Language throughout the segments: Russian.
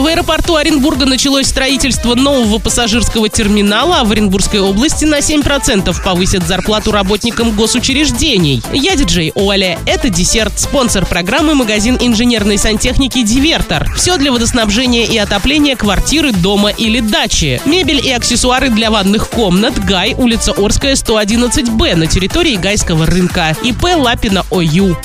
В аэропорту Оренбурга началось строительство нового пассажирского терминала, а в Оренбургской области на 7% повысят зарплату работникам госучреждений. Я диджей Оля. Это десерт. Спонсор программы магазин инженерной сантехники «Дивертор». Все для водоснабжения и отопления квартиры, дома или дачи. Мебель и аксессуары для ванных комнат. Гай, улица Орская, 111Б на территории Гайского рынка. ИП Лапина ОЮ.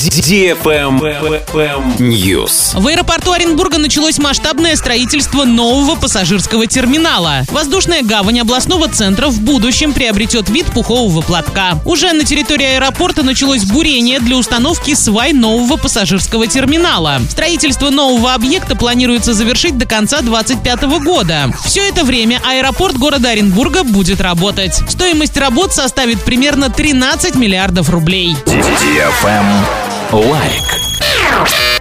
News. В аэропорту Оренбурга началось масштабное строительство нового пассажирского терминала. Воздушная гавань областного центра в будущем приобретет вид пухового платка. Уже на территории аэропорта началось бурение для установки свай нового пассажирского терминала. Строительство нового объекта планируется завершить до конца 2025 года. Все это время аэропорт города Оренбурга будет работать. Стоимость работ составит примерно 13 миллиардов рублей. Лайк.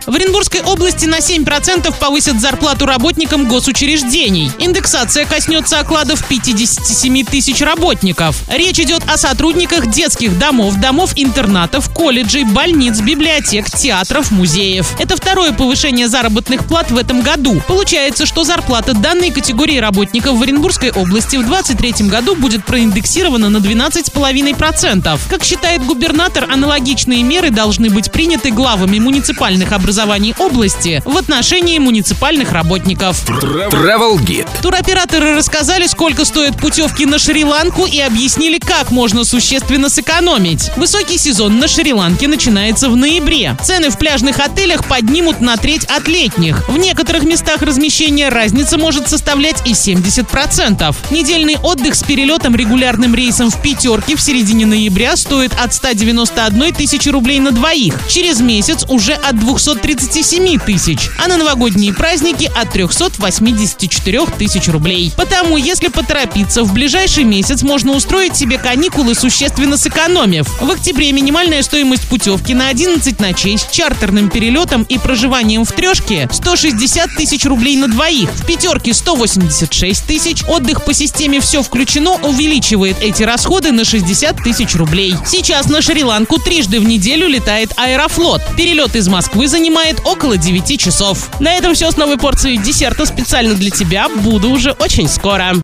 В Оренбургской области на 7% повысят зарплату работникам госучреждений. Индексация коснется окладов 57 тысяч работников. Речь идет о сотрудниках детских домов, домов-интернатов, колледжей, больниц, библиотек, театров, музеев. Это второе повышение заработных плат в этом году. Получается, что зарплата данной категории работников в Оренбургской области в 2023 году будет проиндексирована на 12,5%. Как считает губернатор, аналогичные меры должны быть приняты главами муниципальных образований области в отношении муниципальных работников. Travel Guide. Туроператоры рассказали, сколько стоят путевки на Шри-Ланку и объяснили, как можно существенно сэкономить. Высокий сезон на Шри-Ланке начинается в ноябре. Цены в пляжных отелях поднимут на треть от летних. В некоторых местах размещения разница может составлять и 70%. Недельный отдых с перелетом регулярным рейсом в пятерке в середине ноября стоит от 191 тысячи рублей на двоих. Через месяц уже от 237 тысяч, а на новогодние праздники от 384 тысяч рублей. Потому, если поторопиться, в ближайший месяц можно устроить себе каникулы, существенно сэкономив. В октябре минимальная стоимость путевки на 11 ночей с чартерным перелетом и проживанием в трешке 160 тысяч рублей на двоих, в пятерке 186 тысяч. Отдых по системе «Все включено» увеличивает эти расходы на 60 тысяч рублей. Сейчас на Шри-Ланку трижды в неделю летает Аэрофлот. Перелет из Москвы занимает около 9 часов. На этом все с новой порцией десерта специально для тебя. Буду уже очень скоро.